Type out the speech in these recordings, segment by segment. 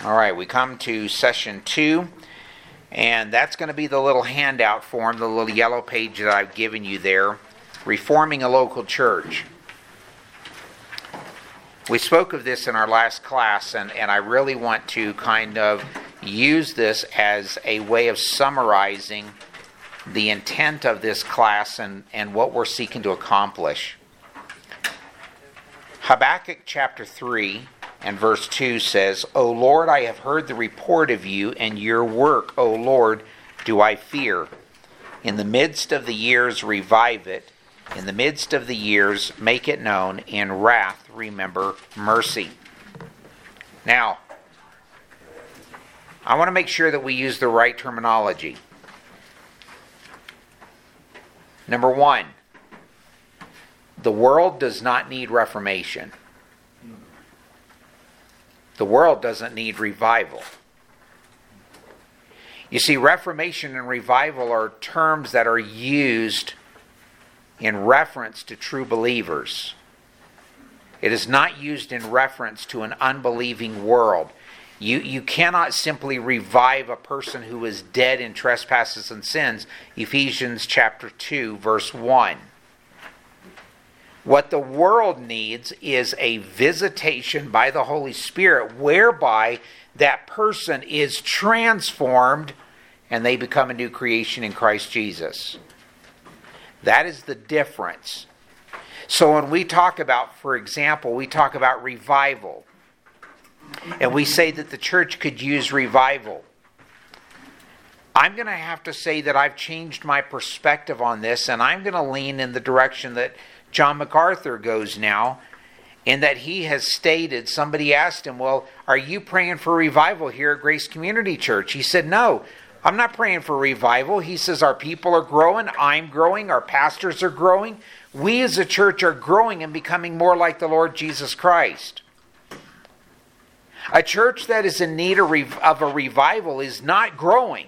All right, we come to session two, and that's going to be the little handout form, the little yellow page that I've given you there Reforming a Local Church. We spoke of this in our last class, and, and I really want to kind of use this as a way of summarizing the intent of this class and, and what we're seeking to accomplish. Habakkuk chapter 3 and verse 2 says, O Lord, I have heard the report of you, and your work, O Lord, do I fear. In the midst of the years, revive it. In the midst of the years, make it known. In wrath, remember mercy. Now, I want to make sure that we use the right terminology. Number one, the world does not need reformation. The world doesn't need revival. You see, reformation and revival are terms that are used in reference to true believers. It is not used in reference to an unbelieving world. You, you cannot simply revive a person who is dead in trespasses and sins. Ephesians chapter 2, verse 1. What the world needs is a visitation by the Holy Spirit whereby that person is transformed and they become a new creation in Christ Jesus. That is the difference. So when we talk about, for example, we talk about revival, and we say that the church could use revival. I'm going to have to say that I've changed my perspective on this, and I'm going to lean in the direction that John MacArthur goes now, in that he has stated somebody asked him, Well, are you praying for revival here at Grace Community Church? He said, No, I'm not praying for revival. He says, Our people are growing, I'm growing, our pastors are growing. We as a church are growing and becoming more like the Lord Jesus Christ. A church that is in need of a revival is not growing.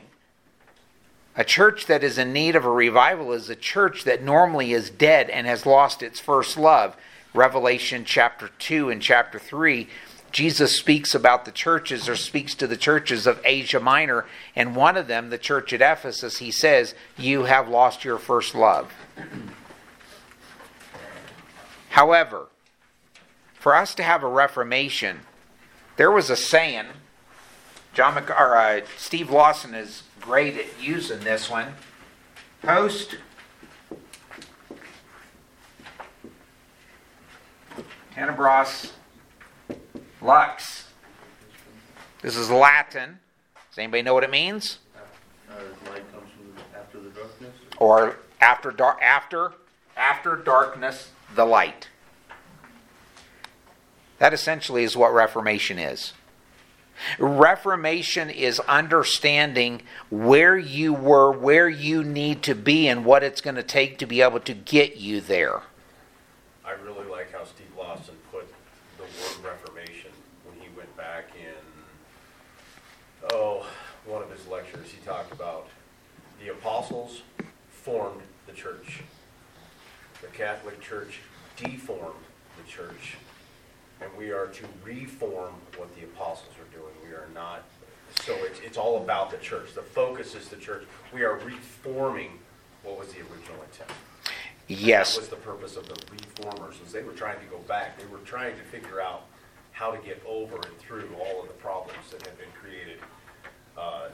A church that is in need of a revival is a church that normally is dead and has lost its first love. Revelation chapter 2 and chapter 3, Jesus speaks about the churches or speaks to the churches of Asia Minor, and one of them, the church at Ephesus, he says, You have lost your first love. However, for us to have a reformation, there was a saying, John Mc, or, uh, Steve Lawson is great at using this one. Post tenebras lux. This is Latin. Does anybody know what it means? Uh, light comes after the darkness. Or after dark after after darkness the light. That essentially is what reformation is. Reformation is understanding where you were, where you need to be, and what it's going to take to be able to get you there. I really like how Steve Lawson put the word Reformation when he went back in, oh, one of his lectures. He talked about the apostles formed the church, the Catholic Church deformed the church, and we are to reform what the apostles are doing. We are not, so it's, it's all about the church. The focus is the church. We are reforming what was the original intent. Yes. That was the purpose of the reformers, was they were trying to go back. They were trying to figure out how to get over and through all of the problems that had been created uh,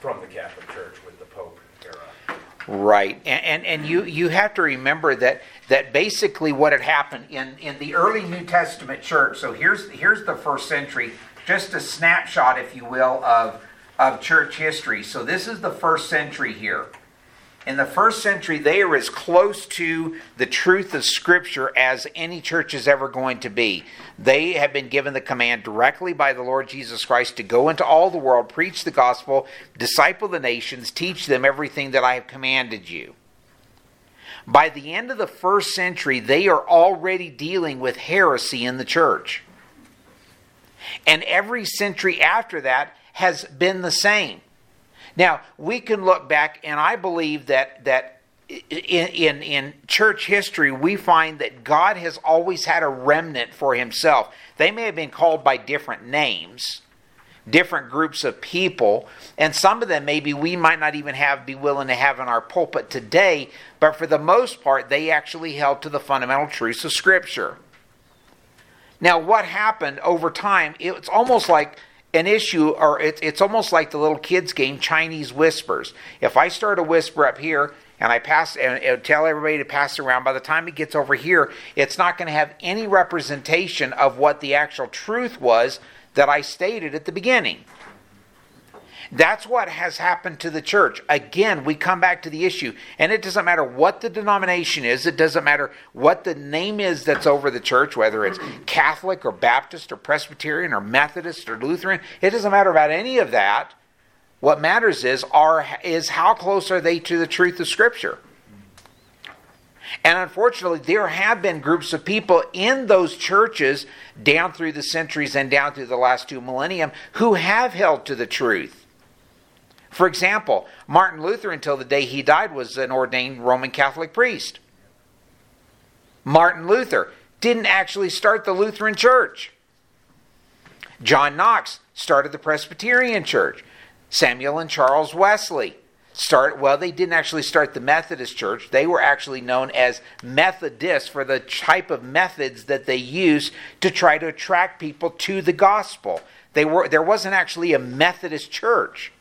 from the Catholic Church with the Pope era. Right, and, and and you you have to remember that that basically what had happened in in the early New Testament church. So here's here's the first century, just a snapshot, if you will, of of church history. So this is the first century here. In the first century, they are as close to the truth of Scripture as any church is ever going to be. They have been given the command directly by the Lord Jesus Christ to go into all the world, preach the gospel, disciple the nations, teach them everything that I have commanded you. By the end of the first century, they are already dealing with heresy in the church. And every century after that has been the same. Now, we can look back, and I believe that, that in, in, in church history, we find that God has always had a remnant for himself. They may have been called by different names, different groups of people, and some of them maybe we might not even have be willing to have in our pulpit today, but for the most part, they actually held to the fundamental truths of Scripture. Now, what happened over time? It's almost like an issue, or it's, it's almost like the little kids' game, Chinese whispers. If I start a whisper up here and I pass and tell everybody to pass around, by the time it gets over here, it's not going to have any representation of what the actual truth was that I stated at the beginning. That's what has happened to the church. Again, we come back to the issue, and it doesn't matter what the denomination is, it doesn't matter what the name is that's over the church, whether it's Catholic or Baptist or Presbyterian or Methodist or Lutheran, it doesn't matter about any of that. What matters is are is how close are they to the truth of Scripture? And unfortunately, there have been groups of people in those churches down through the centuries and down through the last two millennium who have held to the truth. For example, Martin Luther, until the day he died, was an ordained Roman Catholic priest. Martin Luther didn't actually start the Lutheran Church. John Knox started the Presbyterian Church. Samuel and Charles Wesley start well they didn't actually start the Methodist Church. They were actually known as Methodists for the type of methods that they used to try to attract people to the gospel. They were there wasn't actually a Methodist church.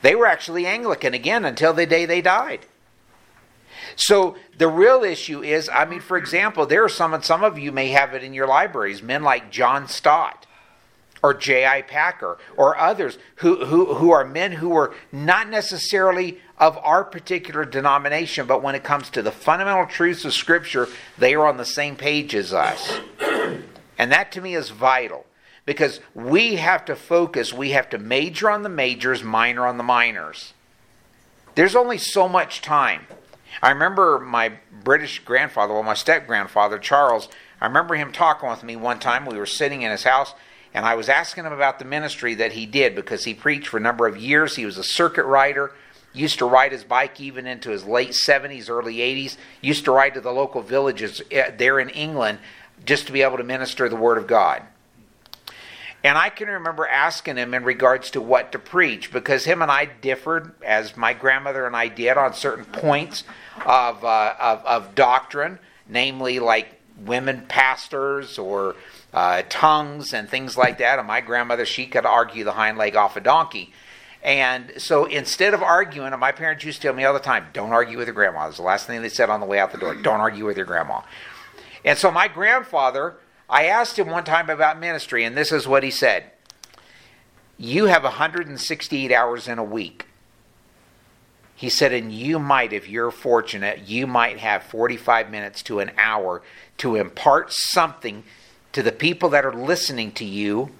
They were actually Anglican again until the day they died. So the real issue is, I mean, for example, there are some, and some of you may have it in your libraries, men like John Stott or J.I. Packer or others who, who, who are men who were not necessarily of our particular denomination, but when it comes to the fundamental truths of Scripture, they are on the same page as us. And that to me is vital because we have to focus, we have to major on the majors, minor on the minors. There's only so much time. I remember my British grandfather, well, my step grandfather, Charles, I remember him talking with me one time. We were sitting in his house, and I was asking him about the ministry that he did because he preached for a number of years. He was a circuit rider, used to ride his bike even into his late 70s, early 80s, used to ride to the local villages eh, there in England just to be able to minister the Word of God. And I can remember asking him in regards to what to preach because him and I differed, as my grandmother and I did, on certain points of, uh, of, of, doctrine, namely like women pastors or uh, tongues and things like that. And my grandmother, she could argue the hind leg off a donkey. And so instead of arguing, and my parents used to tell me all the time, don't argue with your grandma. That's the last thing they said on the way out the door. Don't argue with your grandma. And so my grandfather I asked him one time about ministry, and this is what he said You have 168 hours in a week. He said, and you might, if you're fortunate, you might have 45 minutes to an hour to impart something to the people that are listening to you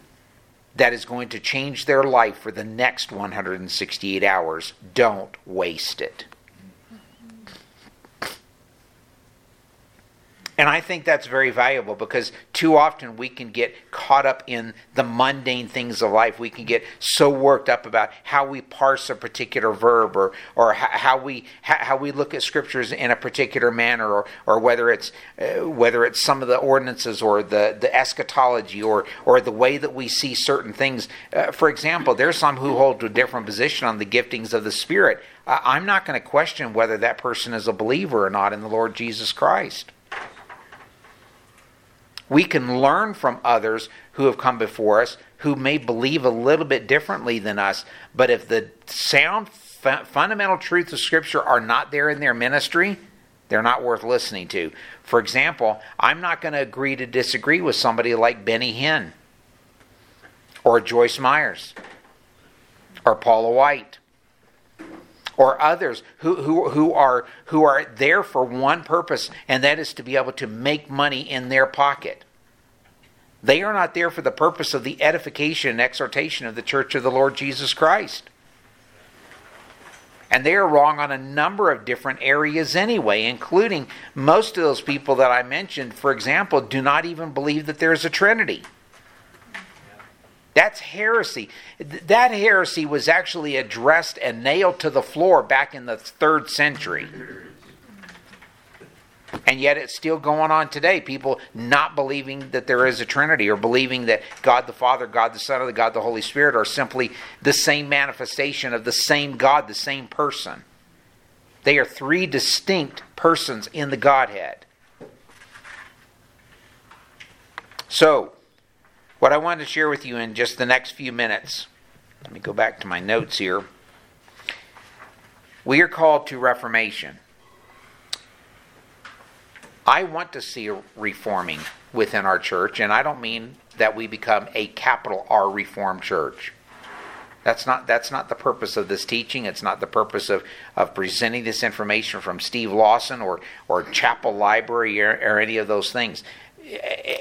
that is going to change their life for the next 168 hours. Don't waste it. And I think that's very valuable because too often we can get caught up in the mundane things of life. We can get so worked up about how we parse a particular verb or, or how, we, how we look at scriptures in a particular manner or, or whether, it's, uh, whether it's some of the ordinances or the, the eschatology or, or the way that we see certain things. Uh, for example, there's some who hold a different position on the giftings of the Spirit. Uh, I'm not going to question whether that person is a believer or not in the Lord Jesus Christ. We can learn from others who have come before us who may believe a little bit differently than us, but if the sound fu- fundamental truths of Scripture are not there in their ministry, they're not worth listening to. For example, I'm not going to agree to disagree with somebody like Benny Hinn or Joyce Myers or Paula White or others who, who, who, are, who are there for one purpose, and that is to be able to make money in their pocket. They are not there for the purpose of the edification and exhortation of the church of the Lord Jesus Christ. And they are wrong on a number of different areas anyway, including most of those people that I mentioned, for example, do not even believe that there is a Trinity. That's heresy. That heresy was actually addressed and nailed to the floor back in the third century. And yet it's still going on today. People not believing that there is a Trinity or believing that God the Father, God the Son, or God the Holy Spirit are simply the same manifestation of the same God, the same person. They are three distinct persons in the Godhead. So, what I wanted to share with you in just the next few minutes, let me go back to my notes here. We are called to reformation. I want to see reforming within our church, and I don't mean that we become a capital R reformed church. That's not that's not the purpose of this teaching. It's not the purpose of, of presenting this information from Steve Lawson or or Chapel Library or, or any of those things.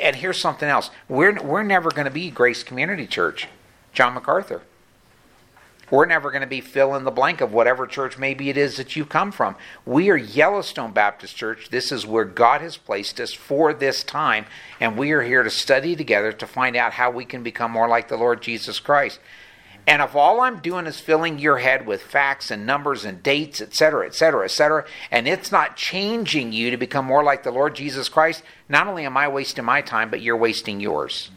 And here's something else: we're we're never going to be Grace Community Church, John MacArthur. We're never going to be fill in the blank of whatever church maybe it is that you come from. We are Yellowstone Baptist Church. This is where God has placed us for this time, and we are here to study together to find out how we can become more like the Lord Jesus Christ. And if all I'm doing is filling your head with facts and numbers and dates, etc., etc., etc., and it's not changing you to become more like the Lord Jesus Christ, not only am I wasting my time, but you're wasting yours.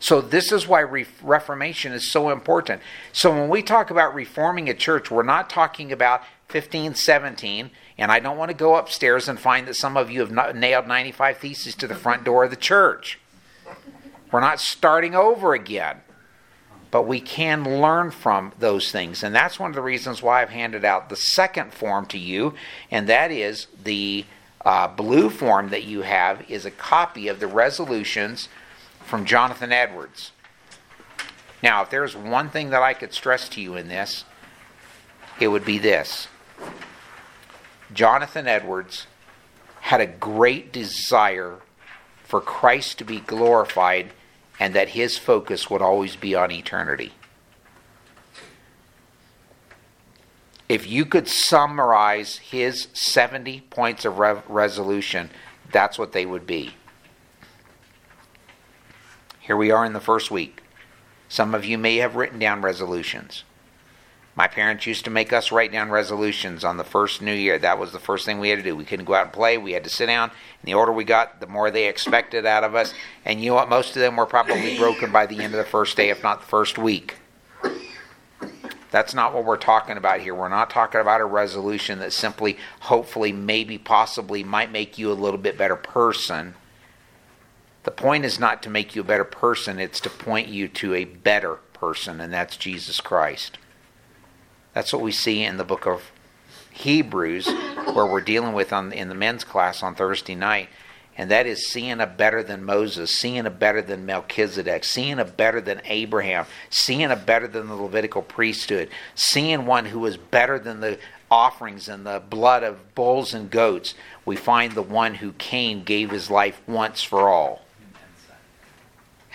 So, this is why re- Reformation is so important. So, when we talk about reforming a church, we're not talking about 15, 17, and I don't want to go upstairs and find that some of you have nailed 95 theses to the front door of the church. We're not starting over again. But we can learn from those things. And that's one of the reasons why I've handed out the second form to you, and that is the uh, blue form that you have is a copy of the resolutions from Jonathan Edwards. Now, if there's one thing that I could stress to you in this, it would be this Jonathan Edwards had a great desire for Christ to be glorified and that his focus would always be on eternity. If you could summarize his 70 points of re- resolution, that's what they would be. Here we are in the first week. Some of you may have written down resolutions. My parents used to make us write down resolutions on the first new year. That was the first thing we had to do. We couldn't go out and play. We had to sit down. And the older we got, the more they expected out of us. And you know what? Most of them were probably broken by the end of the first day, if not the first week. That's not what we're talking about here. We're not talking about a resolution that simply, hopefully, maybe, possibly might make you a little bit better person. The point is not to make you a better person, it's to point you to a better person, and that's Jesus Christ. That's what we see in the book of Hebrews, where we're dealing with on, in the men's class on Thursday night, and that is seeing a better than Moses, seeing a better than Melchizedek, seeing a better than Abraham, seeing a better than the Levitical priesthood, seeing one who is better than the offerings and the blood of bulls and goats. We find the one who came, gave his life once for all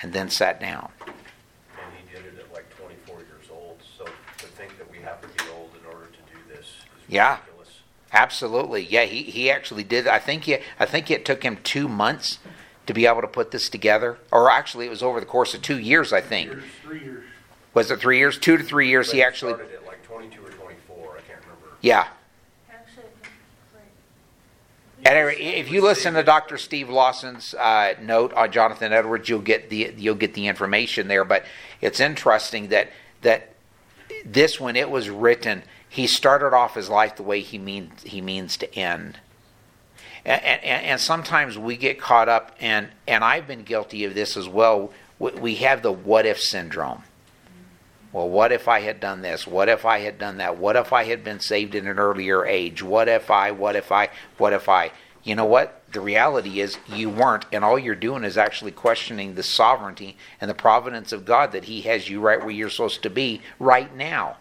and then sat down. And he did it at like 24 years old. So to think that we have to be old in order to do this is yeah. Absolutely. Yeah, he, he actually did. I think he, I think it took him two months to be able to put this together. Or actually, it was over the course of two years, I think. Years, three years. Was it three years? Two to three years. But He actually. started at like 22 or 24. I can't remember. Yeah. Actually, right. At any rate, if you listen to Dr. Steve Lawson's uh, note on Jonathan Edwards, you'll get the you'll get the information there. But it's interesting that that this, when it was written, he started off his life the way he means he means to end. And, and, and sometimes we get caught up, and and I've been guilty of this as well. We, we have the what if syndrome. Well, what if I had done this? What if I had done that? What if I had been saved in an earlier age? What if I, what if I, what if I? You know what? The reality is you weren't, and all you're doing is actually questioning the sovereignty and the providence of God that He has you right where you're supposed to be right now.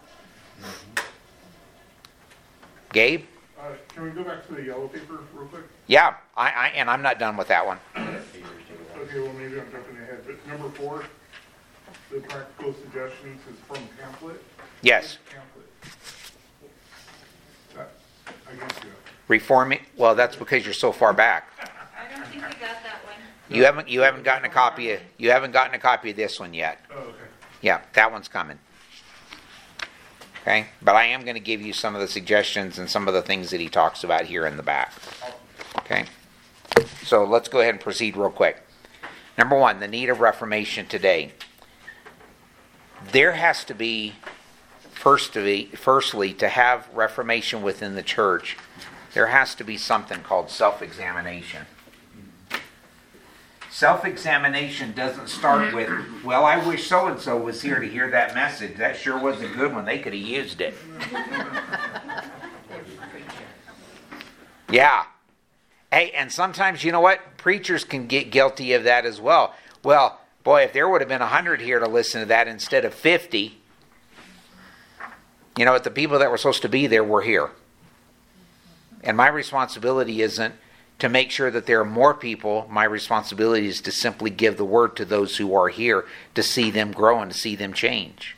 Gabe? Uh, Can we go back to the yellow paper real quick? Yeah, I, I and I'm not done with that one. Okay, well, maybe I'm jumping ahead, but number four, the practical suggestions is from pamphlet. Yes, Pamphlet. That, I guess, yeah. reforming. Well, that's because you're so far back. I don't think we got that one. You haven't you haven't gotten a copy of you haven't gotten a copy of this one yet. Oh, okay. Yeah, that one's coming. Okay? But I am going to give you some of the suggestions and some of the things that he talks about here in the back. Okay? So let's go ahead and proceed real quick. Number one, the need of reformation today. There has to be, first firstly, firstly, to have reformation within the church, there has to be something called self examination. Self examination doesn't start mm-hmm. with, well, I wish so and so was here to hear that message. That sure was a good one. They could have used it. Yeah. Hey, and sometimes, you know what? Preachers can get guilty of that as well. Well, boy, if there would have been 100 here to listen to that instead of 50, you know what? The people that were supposed to be there were here. And my responsibility isn't to make sure that there are more people. My responsibility is to simply give the word to those who are here to see them grow and to see them change.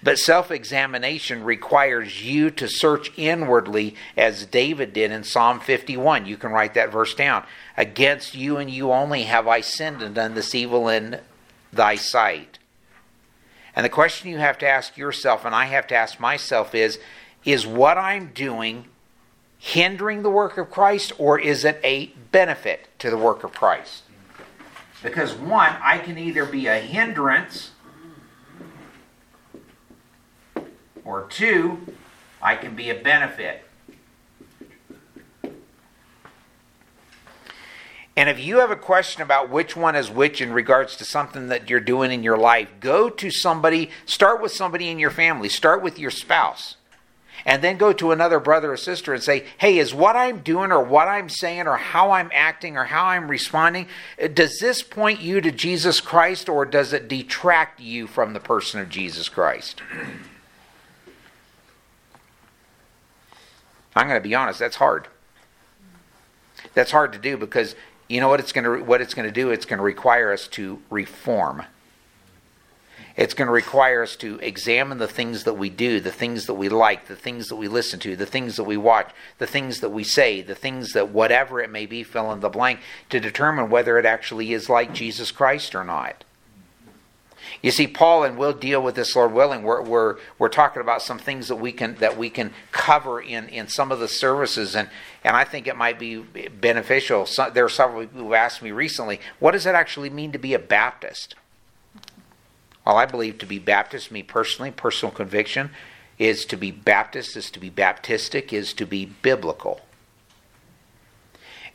But self examination requires you to search inwardly, as David did in Psalm 51. You can write that verse down. Against you and you only have I sinned and done this evil in thy sight. And the question you have to ask yourself, and I have to ask myself, is Is what I'm doing hindering the work of Christ, or is it a benefit to the work of Christ? Because one, I can either be a hindrance or two, I can be a benefit. And if you have a question about which one is which in regards to something that you're doing in your life, go to somebody, start with somebody in your family, start with your spouse, and then go to another brother or sister and say, hey, is what I'm doing or what I'm saying or how I'm acting or how I'm responding, uh, does this point you to Jesus Christ or does it detract you from the person of Jesus Christ? I'm going to be honest, that's hard. That's hard to do because you know what it's going to what it's going to do? It's going to require us to reform. It's going to require us to examine the things that we do, the things that we like, the things that we listen to, the things that we watch, the things that we say, the things that whatever it may be, fill in the blank, to determine whether it actually is like Jesus Christ or not. You see, Paul, and we'll deal with this, Lord willing. We're, we're, we're talking about some things that we can that we can cover in, in some of the services, and, and I think it might be beneficial. So, there are several people who've asked me recently, what does it actually mean to be a Baptist? Well, I believe to be Baptist, me personally, personal conviction, is to be Baptist, is to be Baptistic, is to be biblical.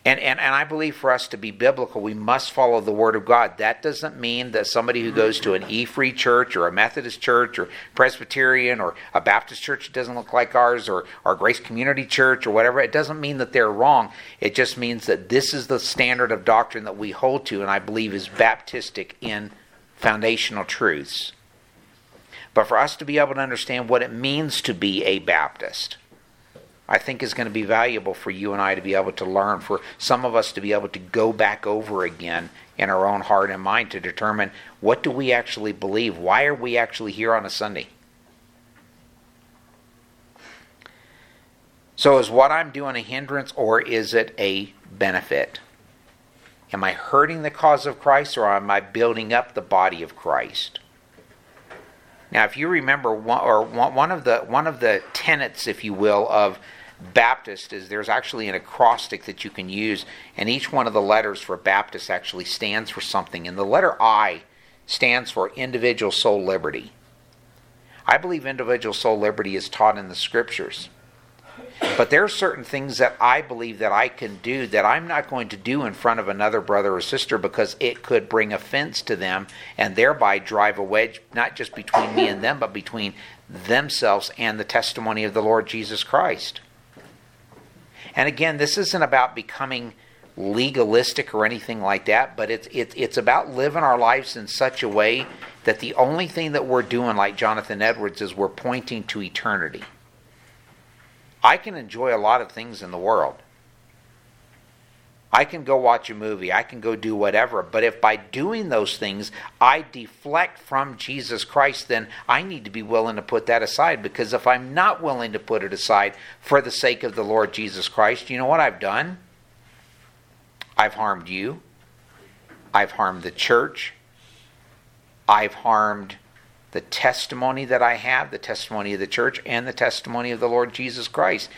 And, and, and I believe for us to be biblical, we must follow the Word of God. That doesn't mean that somebody who goes to an E Free church or a Methodist church or Presbyterian or a Baptist church that doesn't look like ours or our Grace Community Church or whatever, it doesn't mean that they're wrong. It just means that this is the standard of doctrine that we hold to and I believe is Baptistic in foundational truths. But for us to be able to understand what it means to be a Baptist, I think is going to be valuable for you and I to be able to learn, for some of us to be able to go back over again in our own heart and mind to determine what do we actually believe? Why are we actually here on a Sunday? So is what I'm doing a hindrance or is it a benefit? Am I hurting the cause of Christ or am I building up the body of Christ? Now, if you remember, one, or one of the one of the tenets, if you will, of Baptist is there's actually an acrostic that you can use, and each one of the letters for Baptist actually stands for something. And the letter I stands for individual soul liberty. I believe individual soul liberty is taught in the scriptures. But there are certain things that I believe that I can do that I'm not going to do in front of another brother or sister because it could bring offense to them and thereby drive a wedge not just between me and them, but between themselves and the testimony of the Lord Jesus Christ. And again, this isn't about becoming legalistic or anything like that, but it's it's it's about living our lives in such a way that the only thing that we're doing, like Jonathan Edwards, is we're pointing to eternity. I can enjoy a lot of things in the world. I can go watch a movie, I can go do whatever, but if by doing those things I deflect from Jesus Christ, then I need to be willing to put that aside because if I'm not willing to put it aside for the sake of the Lord Jesus Christ, you know what I've done? I've harmed you. I've harmed the church. I've harmed the testimony that I have, the testimony of the church, and the testimony of the Lord Jesus Christ.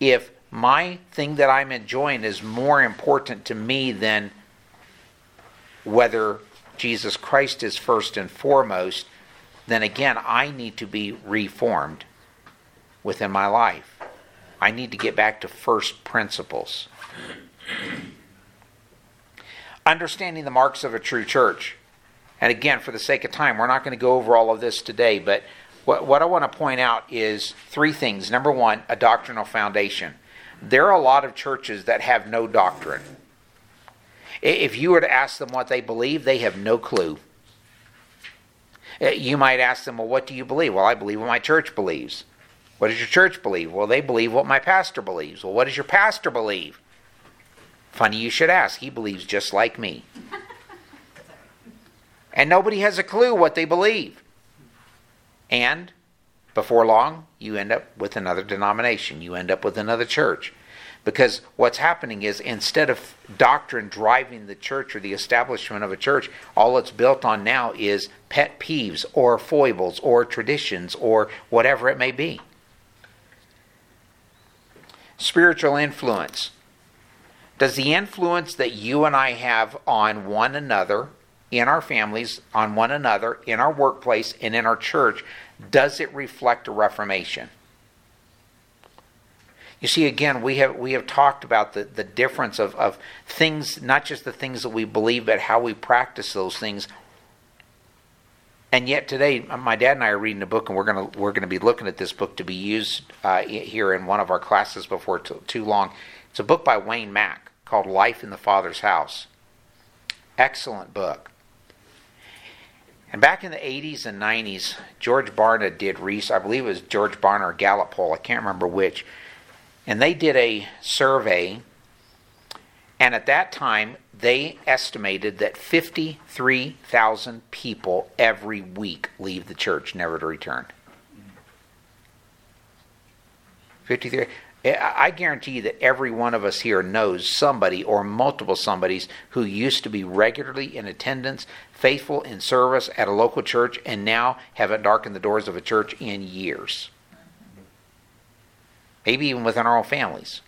If my thing that I'm enjoying is more important to me than whether Jesus Christ is first and foremost, then again, I need to be reformed within my life. I need to get back to first principles. Understanding the marks of a true church. And again, for the sake of time, we're not going to go over all of this today, but what, what I want to point out is three things. Number one, a doctrinal foundation. There are a lot of churches that have no doctrine. If you were to ask them what they believe, they have no clue. Uh, you might ask them, Well, what do you believe? Well, I believe what my church believes. What does your church believe? Well, they believe what my pastor believes. Well, what does your pastor believe? Funny you should ask. He believes just like me. And nobody has a clue what they believe. And before long, you end up with another denomination. You end up with another church. Because what's happening is instead of doctrine driving the church or the establishment of a church, all it's built on now is pet peeves or foibles or traditions or whatever it may be. Spiritual influence. Does the influence that you and I have on one another, in our families, on one another, in our workplace, and in our church, does it reflect a reformation? You see, again, we have we have talked about the, the difference of, of things, not just the things that we believe, but how we practice those things. And yet today, my dad and I are reading a book, and we're gonna we're gonna be looking at this book to be used uh, here in one of our classes before too, too long. It's a book by Wayne Mack called "Life in the Father's House." Excellent book. And back in the 80s and 90s, George Barna did research. I believe it was George Barna or Gallup poll. I can't remember which and they did a survey, and at that time, they estimated that 53,000 people every week leave the church, never to return. 53. I guarantee you that every one of us here knows somebody or multiple somebodies who used to be regularly in attendance, faithful in service at a local church, and now haven't darkened the doors of a church in years maybe even within our own families.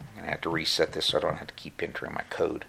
I'm going to have to reset this so I don't have to keep entering my code.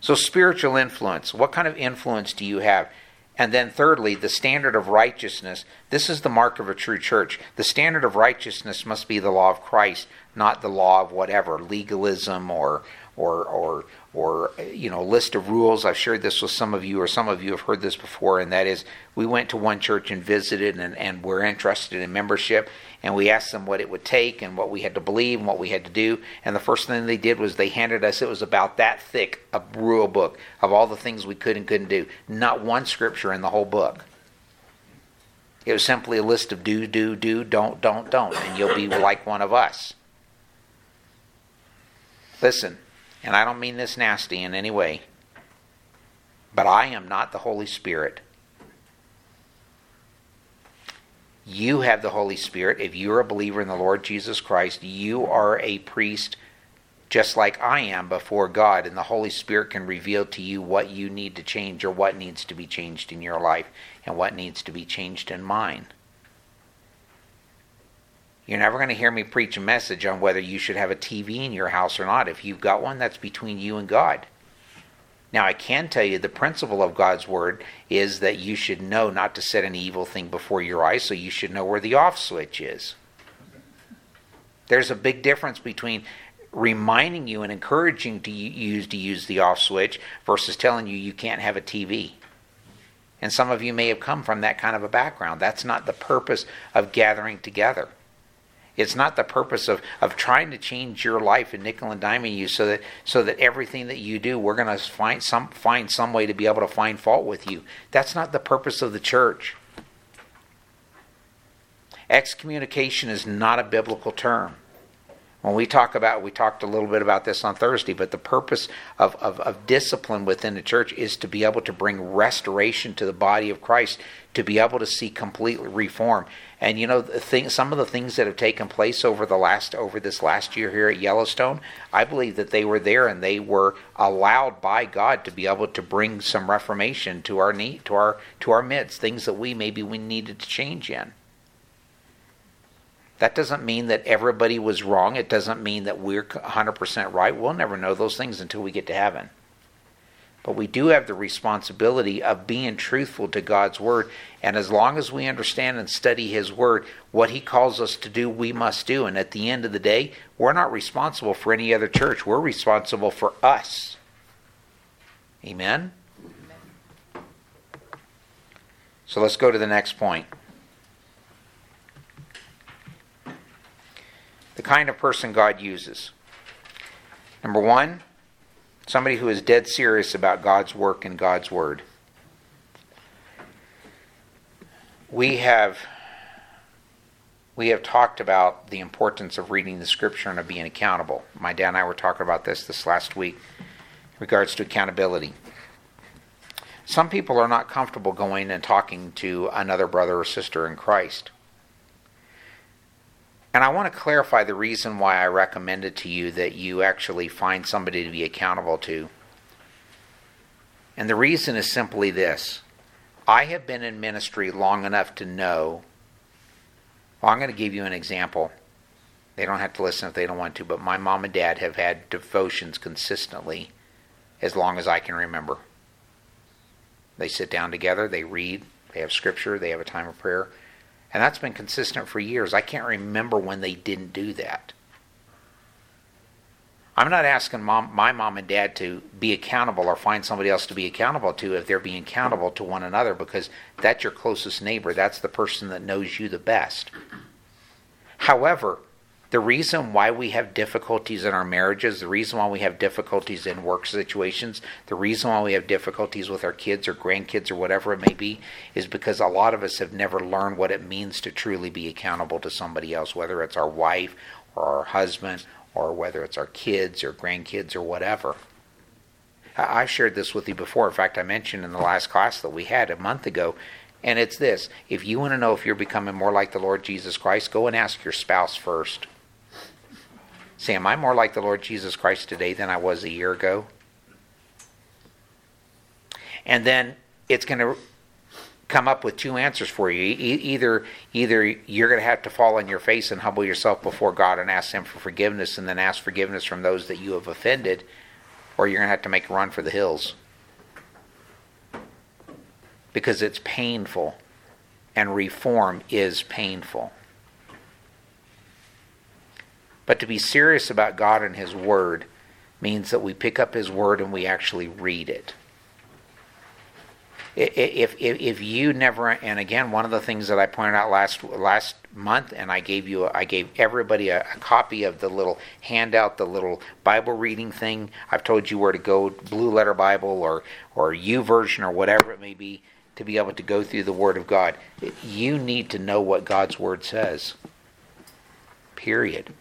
So, spiritual influence. What kind of influence do you have? And then, thirdly, the standard of righteousness. This is the mark of a true church. The standard of righteousness must be the law of Christ, not the law of whatever, legalism or, or, or, or you know list of rules. I've shared this with some of you or some of you have heard this before and that is we went to one church and visited and, and we're interested in membership and we asked them what it would take and what we had to believe and what we had to do and the first thing they did was they handed us it was about that thick a rule book of all the things we could and couldn't do. Not one scripture in the whole book. It was simply a list of do do do don't don't don't and you'll be like one of us. Listen and I don't mean this nasty in any way, but I am not the Holy Spirit. You have the Holy Spirit. If you're a believer in the Lord Jesus Christ, you are a priest just like I am before God, and the Holy Spirit can reveal to you what you need to change or what needs to be changed in your life and what needs to be changed in mine. You're never going to hear me preach a message on whether you should have a TV in your house or not. If you've got one, that's between you and God. Now, I can tell you the principle of God's Word is that you should know not to set any evil thing before your eyes, so you should know where the off switch is. There's a big difference between reminding you and encouraging to use to use the off switch versus telling you you can't have a TV. And some of you may have come from that kind of a background. That's not the purpose of gathering together. It's not the purpose of, of trying to change your life and nickel and diming you so that so that everything that you do, we're going to find some find some way to be able to find fault with you. That's not the purpose of the church. Excommunication is not a biblical term. When we talk about, we talked a little bit about this on Thursday, but the purpose of, of, of discipline within the church is to be able to bring restoration to the body of Christ, to be able to see complete reform. And you know, thing, some of the things that have taken place over the last over this last year here at Yellowstone, I believe that they were there and they were allowed by God to be able to bring some reformation to our need, to our to our midst, things that we maybe we needed to change in. That doesn't mean that everybody was wrong. It doesn't mean that we're 100% right. We'll never know those things until we get to heaven. But we do have the responsibility of being truthful to God's Word. And as long as we understand and study His Word, what He calls us to do, we must do. And at the end of the day, we're not responsible for any other church. We're responsible for us. Amen? So let's go to the next point. The kind of person God uses. Number one, somebody who is dead serious about God's work and God's word. We have we have talked about the importance of reading the scripture and of being accountable. My dad and I were talking about this this last week in regards to accountability. Some people are not comfortable going and talking to another brother or sister in Christ. And I want to clarify the reason why I recommended to you that you actually find somebody to be accountable to. And the reason is simply this I have been in ministry long enough to know. Well, I'm going to give you an example. They don't have to listen if they don't want to, but my mom and dad have had devotions consistently as long as I can remember. They sit down together, they read, they have scripture, they have a time of prayer. And that's been consistent for years. I can't remember when they didn't do that. I'm not asking mom, my mom and dad to be accountable or find somebody else to be accountable to if they're being accountable to one another because that's your closest neighbor. That's the person that knows you the best. However, the reason why we have difficulties in our marriages, the reason why we have difficulties in work situations, the reason why we have difficulties with our kids or grandkids or whatever it may be, is because a lot of us have never learned what it means to truly be accountable to somebody else, whether it's our wife or our husband or whether it's our kids or grandkids or whatever. I've shared this with you before. In fact, I mentioned in the last class that we had a month ago and it's this if you want to know if you're becoming more like the Lord Jesus Christ, go and ask your spouse first. Say, am I more like the Lord Jesus Christ today than I was a year ago? And then it's going to come up with two answers for you. E- either either you're going to have to fall on your face and humble yourself before God and ask Him for forgiveness, and then ask forgiveness from those that you have offended, or you're going to have to make a run for the hills because it's painful, and reform is painful. But to be serious about God and His Word means that we pick up His Word and we actually read it. If, if, if you never, and again, one of the things that I pointed out last last month, and I gave you, I gave everybody a, a copy of the little handout, the little Bible reading thing. I've told you where to go, Blue Letter Bible or or YouVersion or whatever it may be, to be able to go through the Word of God. You need to know what God's Word says. Period.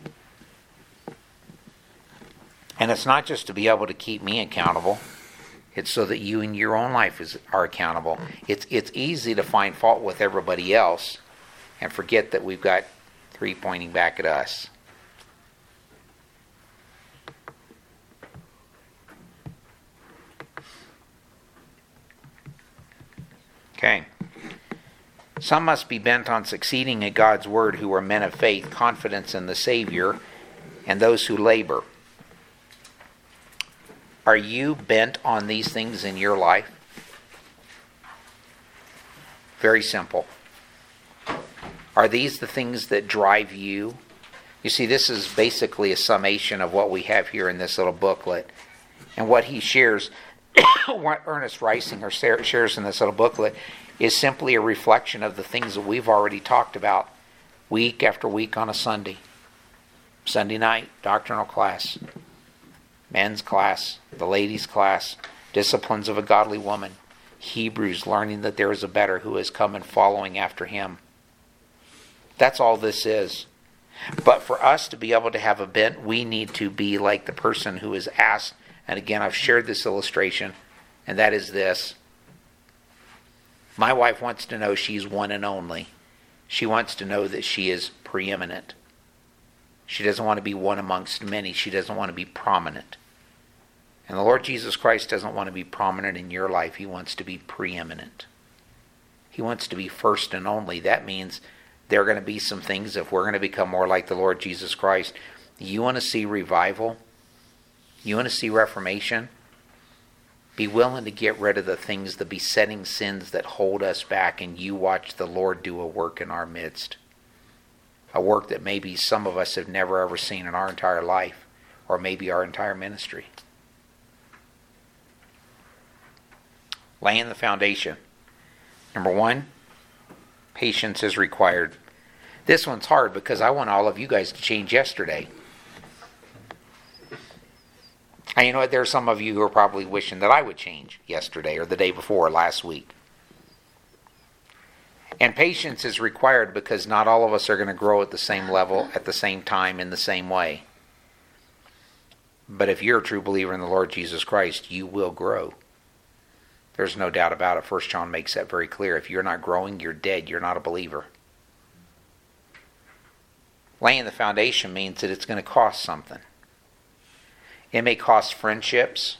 And it's not just to be able to keep me accountable. It's so that you in your own life is, are accountable. It's, it's easy to find fault with everybody else and forget that we've got three pointing back at us. Okay. Some must be bent on succeeding at God's word who are men of faith, confidence in the Savior, and those who labor. Are you bent on these things in your life? Very simple. Are these the things that drive you? You see, this is basically a summation of what we have here in this little booklet. And what he shares, what Ernest Reisinger shares in this little booklet, is simply a reflection of the things that we've already talked about week after week on a Sunday. Sunday night, doctrinal class men's class, the ladies' class, disciplines of a godly woman, Hebrews, learning that there is a better who has come and following after him. That's all this is. But for us to be able to have a bent, we need to be like the person who is asked. And again, I've shared this illustration, and that is this. My wife wants to know she's one and only. She wants to know that she is preeminent. She doesn't want to be one amongst many. She doesn't want to be prominent. And the Lord Jesus Christ doesn't want to be prominent in your life. He wants to be preeminent. He wants to be first and only. That means there are going to be some things, if we're going to become more like the Lord Jesus Christ, you want to see revival? You want to see reformation? Be willing to get rid of the things, the besetting sins that hold us back, and you watch the Lord do a work in our midst. A work that maybe some of us have never ever seen in our entire life, or maybe our entire ministry. Laying the foundation. Number one, patience is required. This one's hard because I want all of you guys to change yesterday. And you know what? There are some of you who are probably wishing that I would change yesterday or the day before or last week. And patience is required because not all of us are going to grow at the same level, at the same time, in the same way. But if you're a true believer in the Lord Jesus Christ, you will grow. There's no doubt about it. First John makes that very clear. If you're not growing, you're dead. You're not a believer. Laying the foundation means that it's going to cost something. It may cost friendships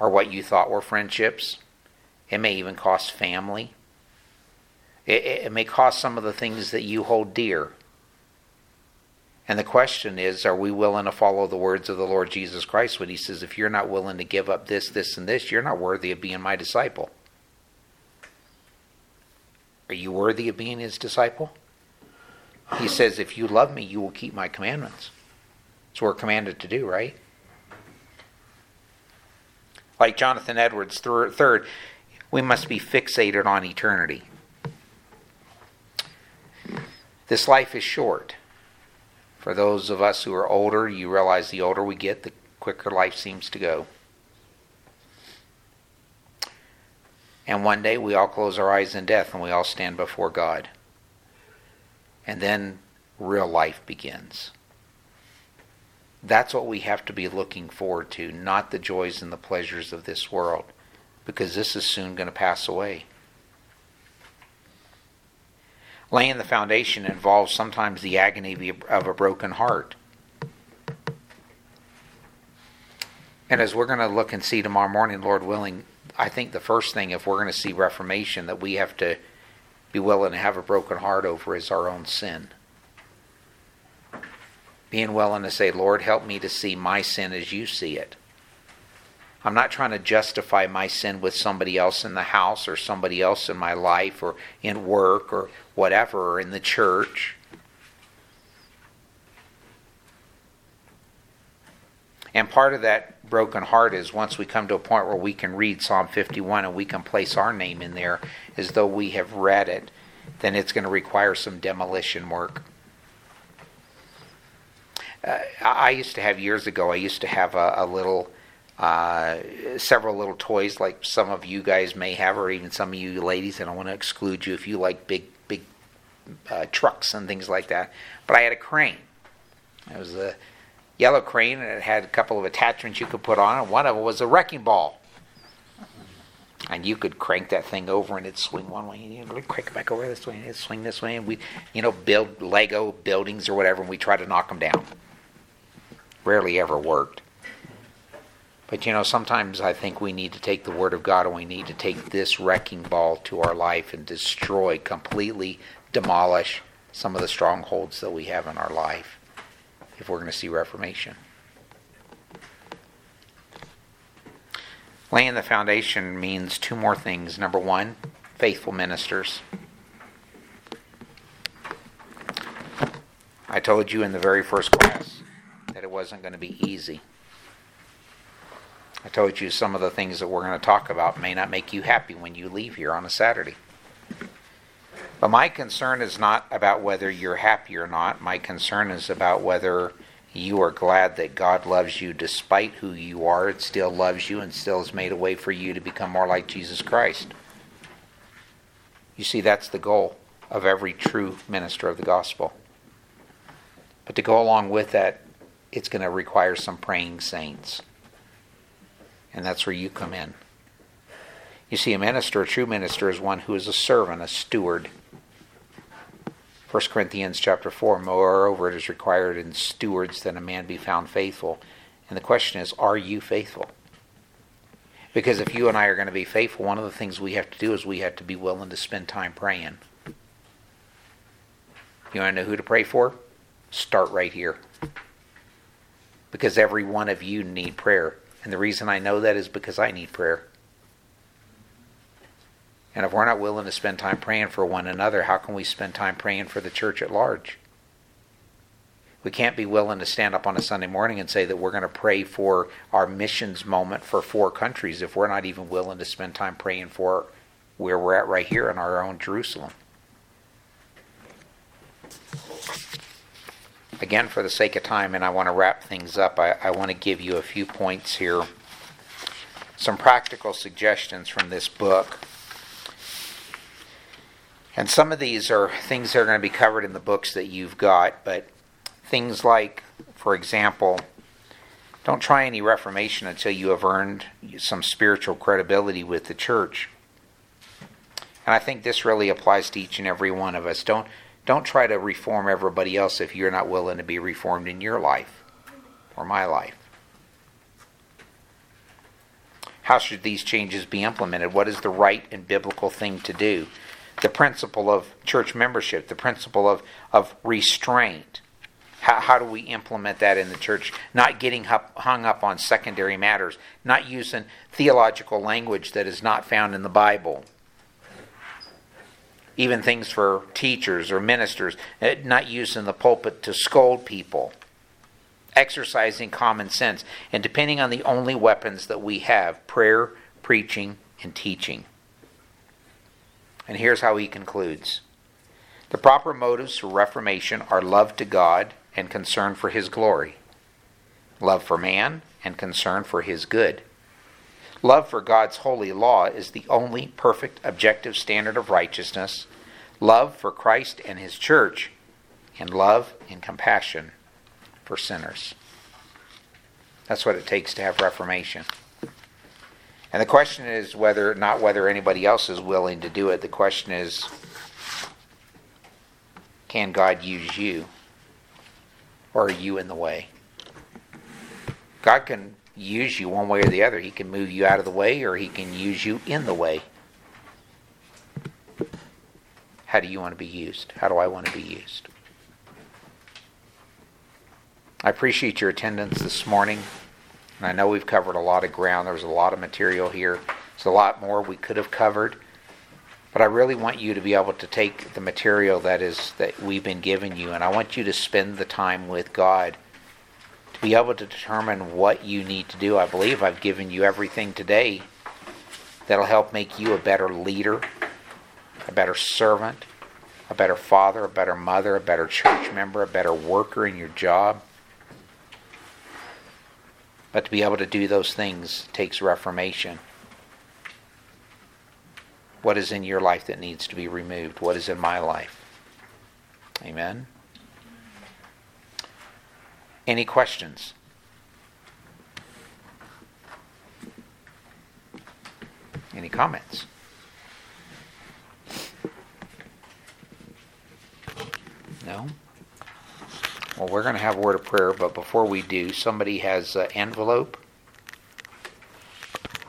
or what you thought were friendships. It may even cost family. It, it, may cost some of the things that you hold dear. And the question is are we willing to follow the words of the Lord Jesus Christ when he says, if you're not willing to give up this, this, and this, you're not worthy of being my disciple? Are you worthy of being his disciple? He says, if you love me, you will keep my commandments. That's what we're commanded to do, right? Like Jonathan Edwards, third, we must be fixated on eternity. This life is short. For those of us who are older, you realize the older we get, the quicker life seems to go. And one day we all close our eyes in death and we all stand before God. And then real life begins. That's what we have to be looking forward to, not the joys and the pleasures of this world, because this is soon going to pass away. Laying the foundation involves sometimes the agony of a broken heart. And as we're going to look and see tomorrow morning, Lord willing, I think the first thing, if we're going to see reformation, that we have to be willing to have a broken heart over is our own sin. Being willing to say, Lord, help me to see my sin as you see it. I'm not trying to justify my sin with somebody else in the house or somebody else in my life or in work or whatever or in the church. And part of that broken heart is once we come to a point where we can read Psalm 51 and we can place our name in there as though we have read it, then it's going to require some demolition work. Uh, I used to have years ago, I used to have a, a little uh, several little toys like some of you guys may have, or even some of you ladies. I don't want to exclude you if you like big, big uh, trucks and things like that. But I had a crane. It was a yellow crane, and it had a couple of attachments you could put on, and one of them was a wrecking ball. And you could crank that thing over, and it'd swing one way, and you'd crank it back over this way, and it'd swing this way, and we, you know, build Lego buildings or whatever, and we try to knock them down. Rarely ever worked. But you know, sometimes I think we need to take the Word of God and we need to take this wrecking ball to our life and destroy, completely demolish some of the strongholds that we have in our life if we're going to see reformation. Laying the foundation means two more things. Number one, faithful ministers. I told you in the very first class that it wasn't going to be easy. I told you some of the things that we're going to talk about may not make you happy when you leave here on a Saturday. But my concern is not about whether you're happy or not. My concern is about whether you are glad that God loves you despite who you are. It still loves you and still has made a way for you to become more like Jesus Christ. You see, that's the goal of every true minister of the gospel. But to go along with that, it's going to require some praying saints. And that's where you come in. You see, a minister, a true minister, is one who is a servant, a steward. 1 Corinthians chapter 4, moreover, it is required in stewards that a man be found faithful. And the question is, are you faithful? Because if you and I are going to be faithful, one of the things we have to do is we have to be willing to spend time praying. You want to know who to pray for? Start right here. Because every one of you need prayer. And the reason I know that is because I need prayer. And if we're not willing to spend time praying for one another, how can we spend time praying for the church at large? We can't be willing to stand up on a Sunday morning and say that we're going to pray for our missions moment for four countries if we're not even willing to spend time praying for where we're at right here in our own Jerusalem. Again, for the sake of time, and I want to wrap things up, I, I want to give you a few points here. Some practical suggestions from this book. And some of these are things that are going to be covered in the books that you've got, but things like, for example, don't try any reformation until you have earned some spiritual credibility with the church. And I think this really applies to each and every one of us. Don't don't try to reform everybody else if you're not willing to be reformed in your life or my life. How should these changes be implemented? What is the right and biblical thing to do? The principle of church membership, the principle of, of restraint. How, how do we implement that in the church? Not getting hung up on secondary matters, not using theological language that is not found in the Bible even things for teachers or ministers, eh, not used in the pulpit to scold people, exercising common sense, and depending on the only weapons that we have prayer, preaching, and teaching. And here's how he concludes The proper motives for Reformation are love to God and concern for His glory, love for man and concern for His good. Love for God's holy law is the only perfect objective standard of righteousness, love for Christ and His church, and love and compassion for sinners. That's what it takes to have reformation. And the question is whether not whether anybody else is willing to do it. The question is can God use you? Or are you in the way? God can use you one way or the other. He can move you out of the way or he can use you in the way. How do you want to be used? How do I want to be used? I appreciate your attendance this morning. And I know we've covered a lot of ground. There was a lot of material here. There's a lot more we could have covered. But I really want you to be able to take the material that is that we've been giving you and I want you to spend the time with God be able to determine what you need to do. I believe I've given you everything today that'll help make you a better leader, a better servant, a better father, a better mother, a better church member, a better worker in your job. But to be able to do those things takes reformation. What is in your life that needs to be removed? What is in my life? Amen. Any questions? Any comments? No? Well, we're going to have a word of prayer, but before we do, somebody has an envelope